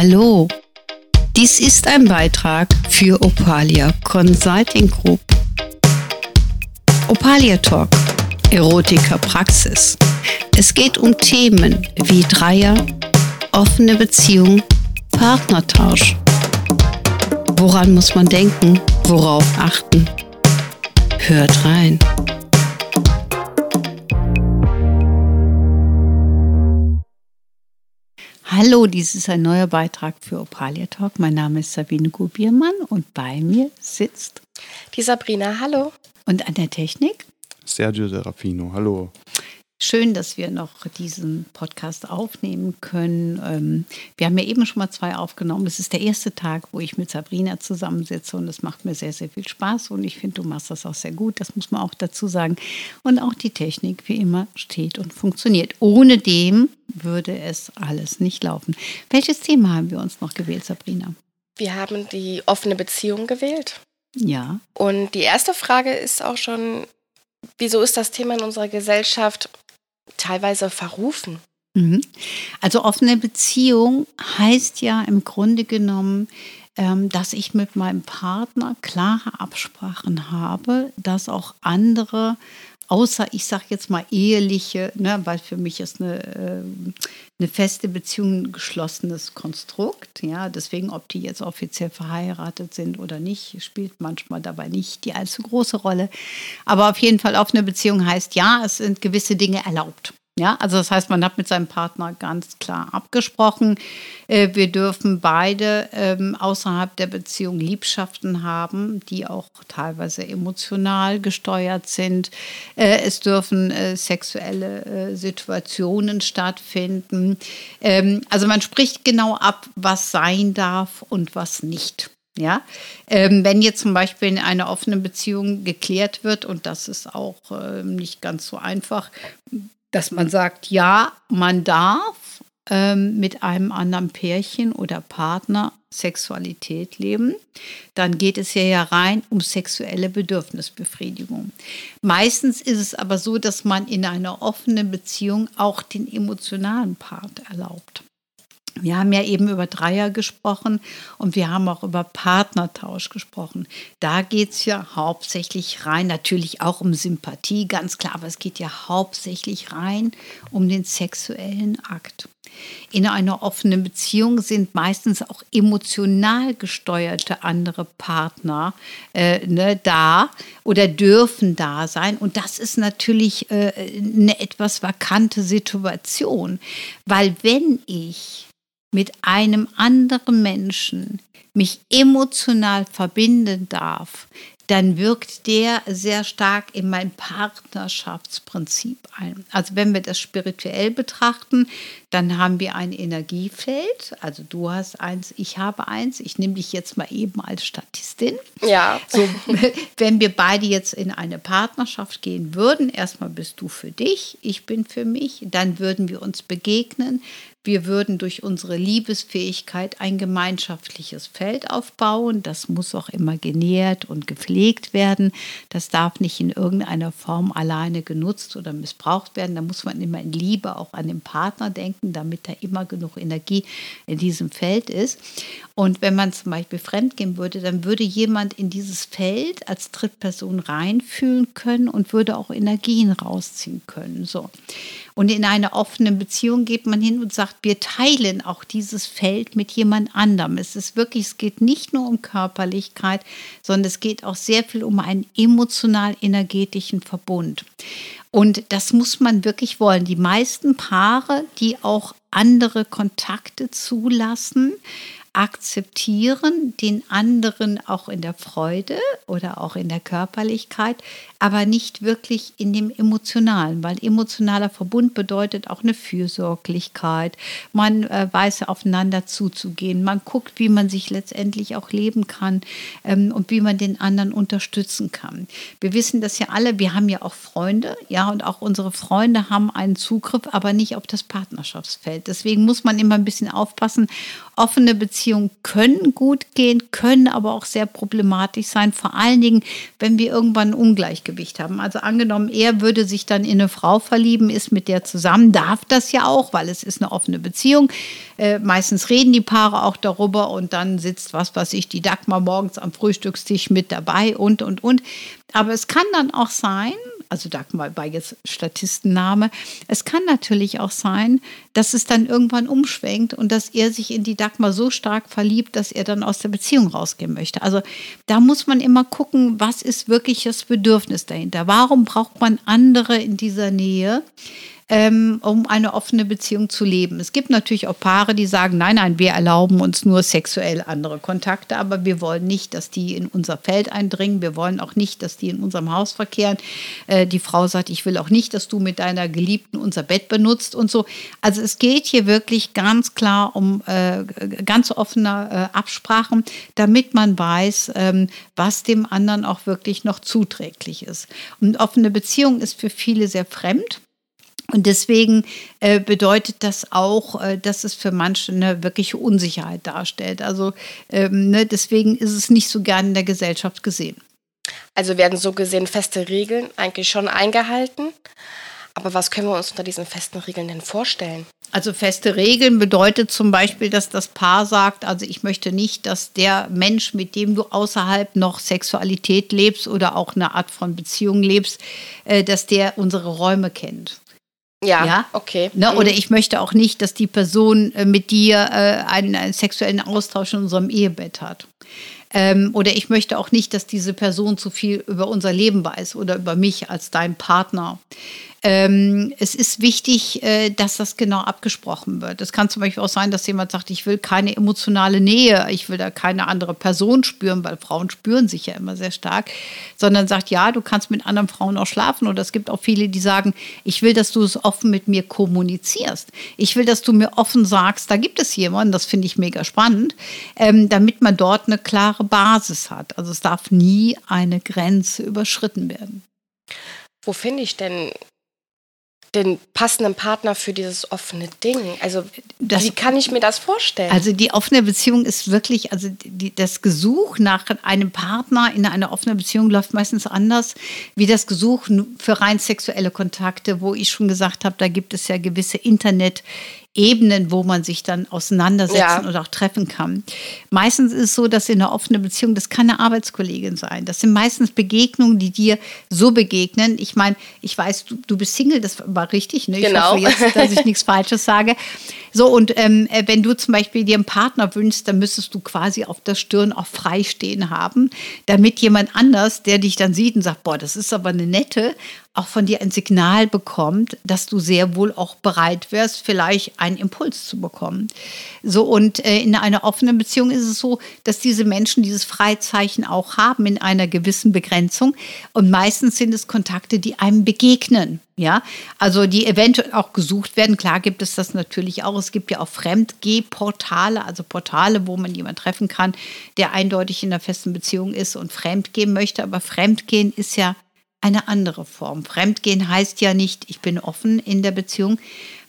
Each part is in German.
Hallo, dies ist ein Beitrag für Opalia Consulting Group. Opalia Talk, Erotiker Praxis. Es geht um Themen wie Dreier, offene Beziehung, Partnertausch. Woran muss man denken? Worauf achten? Hört rein. Hallo, dies ist ein neuer Beitrag für Opalia Talk. Mein Name ist Sabine Gubiermann und bei mir sitzt die Sabrina. Hallo. Und an der Technik Sergio Serafino. Hallo. Schön, dass wir noch diesen Podcast aufnehmen können. Ähm, wir haben ja eben schon mal zwei aufgenommen. Es ist der erste Tag, wo ich mit Sabrina zusammensitze und es macht mir sehr, sehr viel Spaß und ich finde, du machst das auch sehr gut. Das muss man auch dazu sagen. Und auch die Technik, wie immer, steht und funktioniert. Ohne dem würde es alles nicht laufen. Welches Thema haben wir uns noch gewählt, Sabrina? Wir haben die offene Beziehung gewählt. Ja. Und die erste Frage ist auch schon, wieso ist das Thema in unserer Gesellschaft teilweise verrufen. Mhm. Also offene Beziehung heißt ja im Grunde genommen, ähm, dass ich mit meinem Partner klare Absprachen habe, dass auch andere außer ich sage jetzt mal eheliche, ne, weil für mich ist eine, äh, eine feste Beziehung ein geschlossenes Konstrukt. Ja, deswegen, ob die jetzt offiziell verheiratet sind oder nicht, spielt manchmal dabei nicht die allzu große Rolle. Aber auf jeden Fall offene Beziehung heißt ja, es sind gewisse Dinge erlaubt. Ja, also das heißt, man hat mit seinem Partner ganz klar abgesprochen, äh, wir dürfen beide ähm, außerhalb der Beziehung Liebschaften haben, die auch teilweise emotional gesteuert sind. Äh, es dürfen äh, sexuelle äh, Situationen stattfinden. Ähm, also man spricht genau ab, was sein darf und was nicht. Ja, ähm, wenn jetzt zum Beispiel in einer offenen Beziehung geklärt wird, und das ist auch äh, nicht ganz so einfach, dass man sagt, ja, man darf ähm, mit einem anderen Pärchen oder Partner Sexualität leben, dann geht es ja, ja rein um sexuelle Bedürfnisbefriedigung. Meistens ist es aber so, dass man in einer offenen Beziehung auch den emotionalen Part erlaubt. Wir haben ja eben über Dreier gesprochen und wir haben auch über Partnertausch gesprochen. Da geht es ja hauptsächlich rein, natürlich auch um Sympathie, ganz klar, aber es geht ja hauptsächlich rein um den sexuellen Akt. In einer offenen Beziehung sind meistens auch emotional gesteuerte andere Partner äh, ne, da oder dürfen da sein. Und das ist natürlich äh, eine etwas vakante Situation, weil wenn ich mit einem anderen Menschen mich emotional verbinden darf, dann wirkt der sehr stark in mein Partnerschaftsprinzip ein. Also wenn wir das spirituell betrachten, dann haben wir ein Energiefeld. Also du hast eins, ich habe eins. Ich nehme dich jetzt mal eben als Statistin. Ja. So, wenn wir beide jetzt in eine Partnerschaft gehen würden, erstmal bist du für dich, ich bin für mich, dann würden wir uns begegnen. Wir würden durch unsere Liebesfähigkeit ein gemeinschaftliches Feld aufbauen. Das muss auch immer genährt und gepflegt werden. Das darf nicht in irgendeiner Form alleine genutzt oder missbraucht werden. Da muss man immer in Liebe auch an den Partner denken, damit da immer genug Energie in diesem Feld ist. Und wenn man zum Beispiel fremdgehen würde, dann würde jemand in dieses Feld als Drittperson reinfühlen können und würde auch Energien rausziehen können. So. Und in einer offenen Beziehung geht man hin und sagt, wir teilen auch dieses Feld mit jemand anderem. Es ist wirklich, es geht nicht nur um Körperlichkeit, sondern es geht auch sehr viel um einen emotional-energetischen Verbund. Und das muss man wirklich wollen. Die meisten Paare, die auch andere Kontakte zulassen, akzeptieren den anderen auch in der Freude oder auch in der Körperlichkeit, aber nicht wirklich in dem emotionalen, weil emotionaler Verbund bedeutet auch eine Fürsorglichkeit. Man äh, weiß aufeinander zuzugehen, man guckt, wie man sich letztendlich auch leben kann ähm, und wie man den anderen unterstützen kann. Wir wissen das ja alle, wir haben ja auch Freunde, ja, und auch unsere Freunde haben einen Zugriff, aber nicht auf das Partnerschaftsfeld. Deswegen muss man immer ein bisschen aufpassen, offene Beziehungen Beziehungen können gut gehen, können aber auch sehr problematisch sein, vor allen Dingen, wenn wir irgendwann ein Ungleichgewicht haben. Also angenommen, er würde sich dann in eine Frau verlieben, ist mit der zusammen, darf das ja auch, weil es ist eine offene Beziehung. Äh, meistens reden die Paare auch darüber und dann sitzt, was weiß ich, die Dagmar morgens am Frühstückstisch mit dabei und, und, und. Aber es kann dann auch sein, also Dagmar war jetzt Statistenname. Es kann natürlich auch sein, dass es dann irgendwann umschwenkt und dass er sich in die Dagmar so stark verliebt, dass er dann aus der Beziehung rausgehen möchte. Also da muss man immer gucken, was ist wirklich das Bedürfnis dahinter? Warum braucht man andere in dieser Nähe? Ähm, um eine offene Beziehung zu leben. Es gibt natürlich auch Paare, die sagen, nein, nein, wir erlauben uns nur sexuell andere Kontakte, aber wir wollen nicht, dass die in unser Feld eindringen. Wir wollen auch nicht, dass die in unserem Haus verkehren. Äh, die Frau sagt, ich will auch nicht, dass du mit deiner Geliebten unser Bett benutzt und so. Also es geht hier wirklich ganz klar um äh, ganz offene äh, Absprachen, damit man weiß, ähm, was dem anderen auch wirklich noch zuträglich ist. Und offene Beziehung ist für viele sehr fremd. Und deswegen äh, bedeutet das auch, äh, dass es für manche eine wirkliche Unsicherheit darstellt. Also ähm, ne, deswegen ist es nicht so gern in der Gesellschaft gesehen. Also werden so gesehen feste Regeln eigentlich schon eingehalten. Aber was können wir uns unter diesen festen Regeln denn vorstellen? Also feste Regeln bedeutet zum Beispiel, dass das Paar sagt, also ich möchte nicht, dass der Mensch, mit dem du außerhalb noch Sexualität lebst oder auch eine Art von Beziehung lebst, äh, dass der unsere Räume kennt. Ja, ja? okay. Ne? Oder mhm. ich möchte auch nicht, dass die Person äh, mit dir äh, einen, einen, sexuellen Austausch in unserem Ehebett hat. Ähm, oder ich möchte auch nicht, dass diese Person zu viel über unser Leben weiß oder über mich als dein Partner. Ähm, es ist wichtig, äh, dass das genau abgesprochen wird. Es kann zum Beispiel auch sein, dass jemand sagt, ich will keine emotionale Nähe, ich will da keine andere Person spüren, weil Frauen spüren sich ja immer sehr stark, sondern sagt, ja, du kannst mit anderen Frauen auch schlafen. Oder es gibt auch viele, die sagen, ich will, dass du es offen mit mir kommunizierst. Ich will, dass du mir offen sagst, da gibt es jemanden, das finde ich mega spannend, ähm, damit man dort eine klare Basis hat. Also es darf nie eine Grenze überschritten werden. Wo finde ich denn den passenden Partner für dieses offene Ding? Also das, wie kann ich mir das vorstellen? Also die offene Beziehung ist wirklich, also die, das Gesuch nach einem Partner in einer offenen Beziehung läuft meistens anders wie das Gesuch für rein sexuelle Kontakte, wo ich schon gesagt habe, da gibt es ja gewisse Internet Ebenen, wo man sich dann auseinandersetzen ja. oder auch treffen kann. Meistens ist es so, dass in einer offenen Beziehung, das kann eine Arbeitskollegin sein. Das sind meistens Begegnungen, die dir so begegnen. Ich meine, ich weiß, du, du bist Single, das war richtig. Ne? Ich genau. hoffe jetzt, dass ich nichts Falsches sage. So, und ähm, äh, wenn du zum Beispiel dir einen Partner wünschst, dann müsstest du quasi auf der Stirn auch freistehen haben, damit jemand anders, der dich dann sieht und sagt, boah, das ist aber eine nette, auch von dir ein Signal bekommt, dass du sehr wohl auch bereit wärst, vielleicht einen Impuls zu bekommen. So und äh, in einer offenen Beziehung ist es so, dass diese Menschen dieses Freizeichen auch haben in einer gewissen Begrenzung und meistens sind es Kontakte, die einem begegnen. Ja, also die eventuell auch gesucht werden. Klar gibt es das natürlich auch. Es gibt ja auch Fremdgeh-Portale, also Portale, wo man jemanden treffen kann, der eindeutig in einer festen Beziehung ist und fremdgehen möchte. Aber Fremdgehen ist ja eine andere Form. Fremdgehen heißt ja nicht, ich bin offen in der Beziehung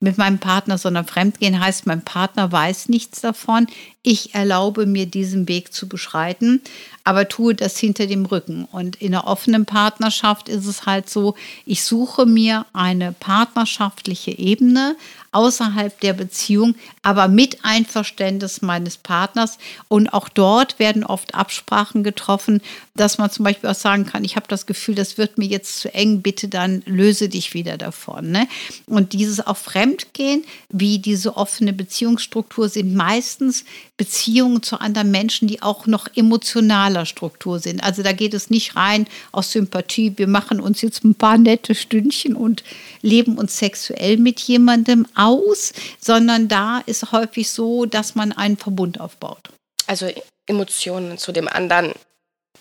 mit meinem Partner, sondern Fremdgehen heißt, mein Partner weiß nichts davon. Ich erlaube mir, diesen Weg zu beschreiten, aber tue das hinter dem Rücken. Und in einer offenen Partnerschaft ist es halt so, ich suche mir eine partnerschaftliche Ebene, außerhalb der Beziehung, aber mit Einverständnis meines Partners. Und auch dort werden oft Absprachen getroffen, dass man zum Beispiel auch sagen kann, ich habe das Gefühl, das wird mir jetzt zu eng, bitte dann löse dich wieder davon. Ne? Und dieses auch Fremdgehen, wie diese offene Beziehungsstruktur sind meistens Beziehungen zu anderen Menschen, die auch noch emotionaler Struktur sind. Also da geht es nicht rein aus Sympathie, wir machen uns jetzt ein paar nette Stündchen und leben uns sexuell mit jemandem aus, sondern da ist häufig so, dass man einen Verbund aufbaut. Also Emotionen zu dem anderen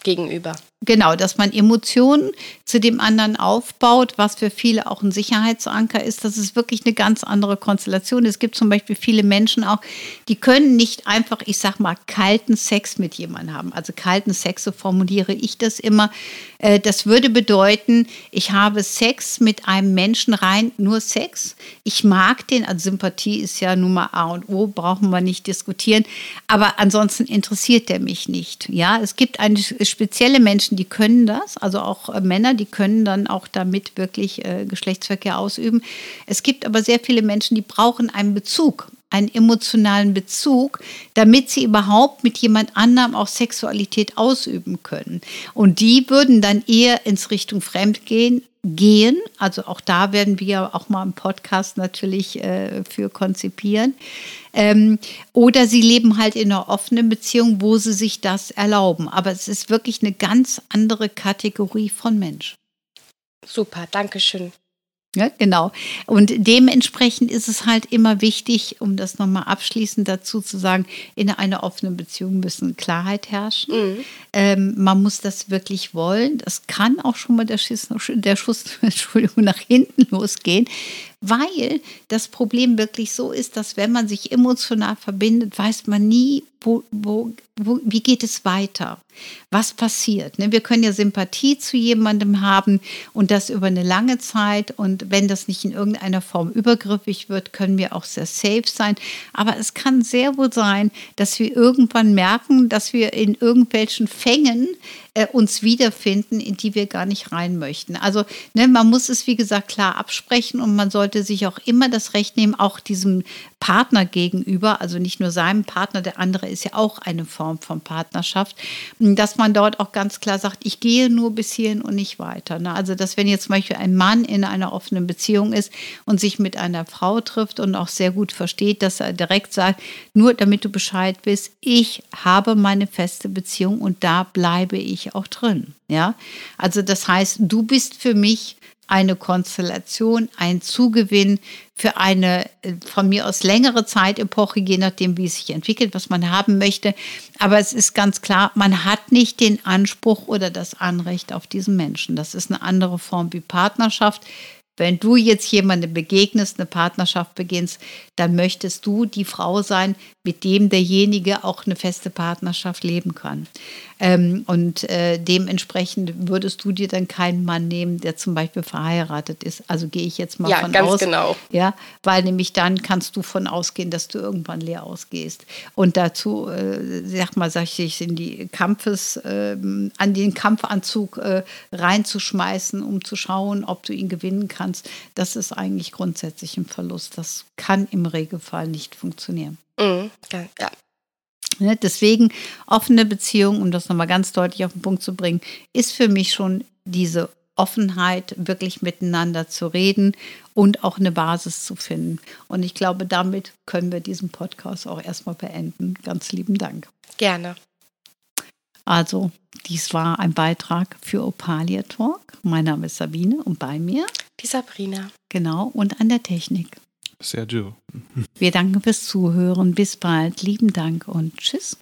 gegenüber. Genau, dass man Emotionen zu dem anderen aufbaut, was für viele auch ein Sicherheitsanker ist. Das ist wirklich eine ganz andere Konstellation. Es gibt zum Beispiel viele Menschen auch, die können nicht einfach, ich sag mal, kalten Sex mit jemandem haben. Also kalten Sex, so formuliere ich das immer. Äh, das würde bedeuten, ich habe Sex mit einem Menschen rein, nur Sex. Ich mag den, also Sympathie ist ja nun mal A und O, brauchen wir nicht diskutieren. Aber ansonsten interessiert der mich nicht. Ja, es gibt eine spezielle Menschen, die können das, also auch äh, Männer, die können dann auch damit wirklich äh, Geschlechtsverkehr ausüben. Es gibt aber sehr viele Menschen, die brauchen einen Bezug, einen emotionalen Bezug, damit sie überhaupt mit jemand anderem auch Sexualität ausüben können. Und die würden dann eher ins Richtung Fremdgehen gehen. Also auch da werden wir auch mal im Podcast natürlich äh, für konzipieren. Ähm, oder sie leben halt in einer offenen Beziehung, wo sie sich das erlauben. Aber es ist wirklich eine ganz andere Kategorie von Mensch. Super, danke schön. Ja, genau. Und dementsprechend ist es halt immer wichtig, um das nochmal abschließend dazu zu sagen, in einer offenen Beziehung müssen Klarheit herrschen. Mhm. Ähm, man muss das wirklich wollen. Das kann auch schon mal der Schuss, der Schuss Entschuldigung, nach hinten losgehen, weil das Problem wirklich so ist, dass wenn man sich emotional verbindet, weiß man nie, wo, wo, wo, wie geht es weiter? Was passiert? Ne? Wir können ja Sympathie zu jemandem haben und das über eine lange Zeit. Und wenn das nicht in irgendeiner Form übergriffig wird, können wir auch sehr safe sein. Aber es kann sehr wohl sein, dass wir irgendwann merken, dass wir in irgendwelchen Fängen äh, uns wiederfinden, in die wir gar nicht rein möchten. Also ne, man muss es, wie gesagt, klar absprechen und man sollte sich auch immer das Recht nehmen, auch diesem Partner gegenüber, also nicht nur seinem Partner, der andere ist ja auch eine Form von Partnerschaft, dass man dort auch ganz klar sagt, ich gehe nur bis hierhin und nicht weiter. Ne? Also, dass wenn jetzt zum Beispiel ein Mann in einer offenen Beziehung ist und sich mit einer Frau trifft und auch sehr gut versteht, dass er direkt sagt, nur damit du Bescheid bist, ich habe meine feste Beziehung und da bleibe ich auch drin. Ja, also das heißt, du bist für mich eine Konstellation, ein Zugewinn für eine äh, von mir aus längere Zeitepoche, je nachdem, wie es sich entwickelt, was man haben möchte. Aber es ist ganz klar, man hat nicht den Anspruch oder das Anrecht auf diesen Menschen. Das ist eine andere Form wie Partnerschaft. Wenn du jetzt jemandem begegnest, eine Partnerschaft beginnst, dann möchtest du die Frau sein, mit dem derjenige auch eine feste Partnerschaft leben kann. Ähm, und äh, dementsprechend würdest du dir dann keinen Mann nehmen, der zum Beispiel verheiratet ist. Also gehe ich jetzt mal ja, von ganz aus. Genau. Ja, weil nämlich dann kannst du von ausgehen, dass du irgendwann leer ausgehst. Und dazu, äh, sag mal, sag ich, in die Kampfes, äh, an den Kampfanzug äh, reinzuschmeißen, um zu schauen, ob du ihn gewinnen kannst, das ist eigentlich grundsätzlich ein Verlust. Das kann im Regelfall nicht funktionieren. Mhm, ja, ja. Ne, deswegen offene Beziehung, um das nochmal ganz deutlich auf den Punkt zu bringen, ist für mich schon diese Offenheit, wirklich miteinander zu reden und auch eine Basis zu finden. Und ich glaube, damit können wir diesen Podcast auch erstmal beenden. Ganz lieben Dank. Gerne. Also, dies war ein Beitrag für Opalia Talk. Mein Name ist Sabine und bei mir die Sabrina. Genau, und an der Technik. Sergio. Wir danken fürs Zuhören. Bis bald. Lieben Dank und tschüss.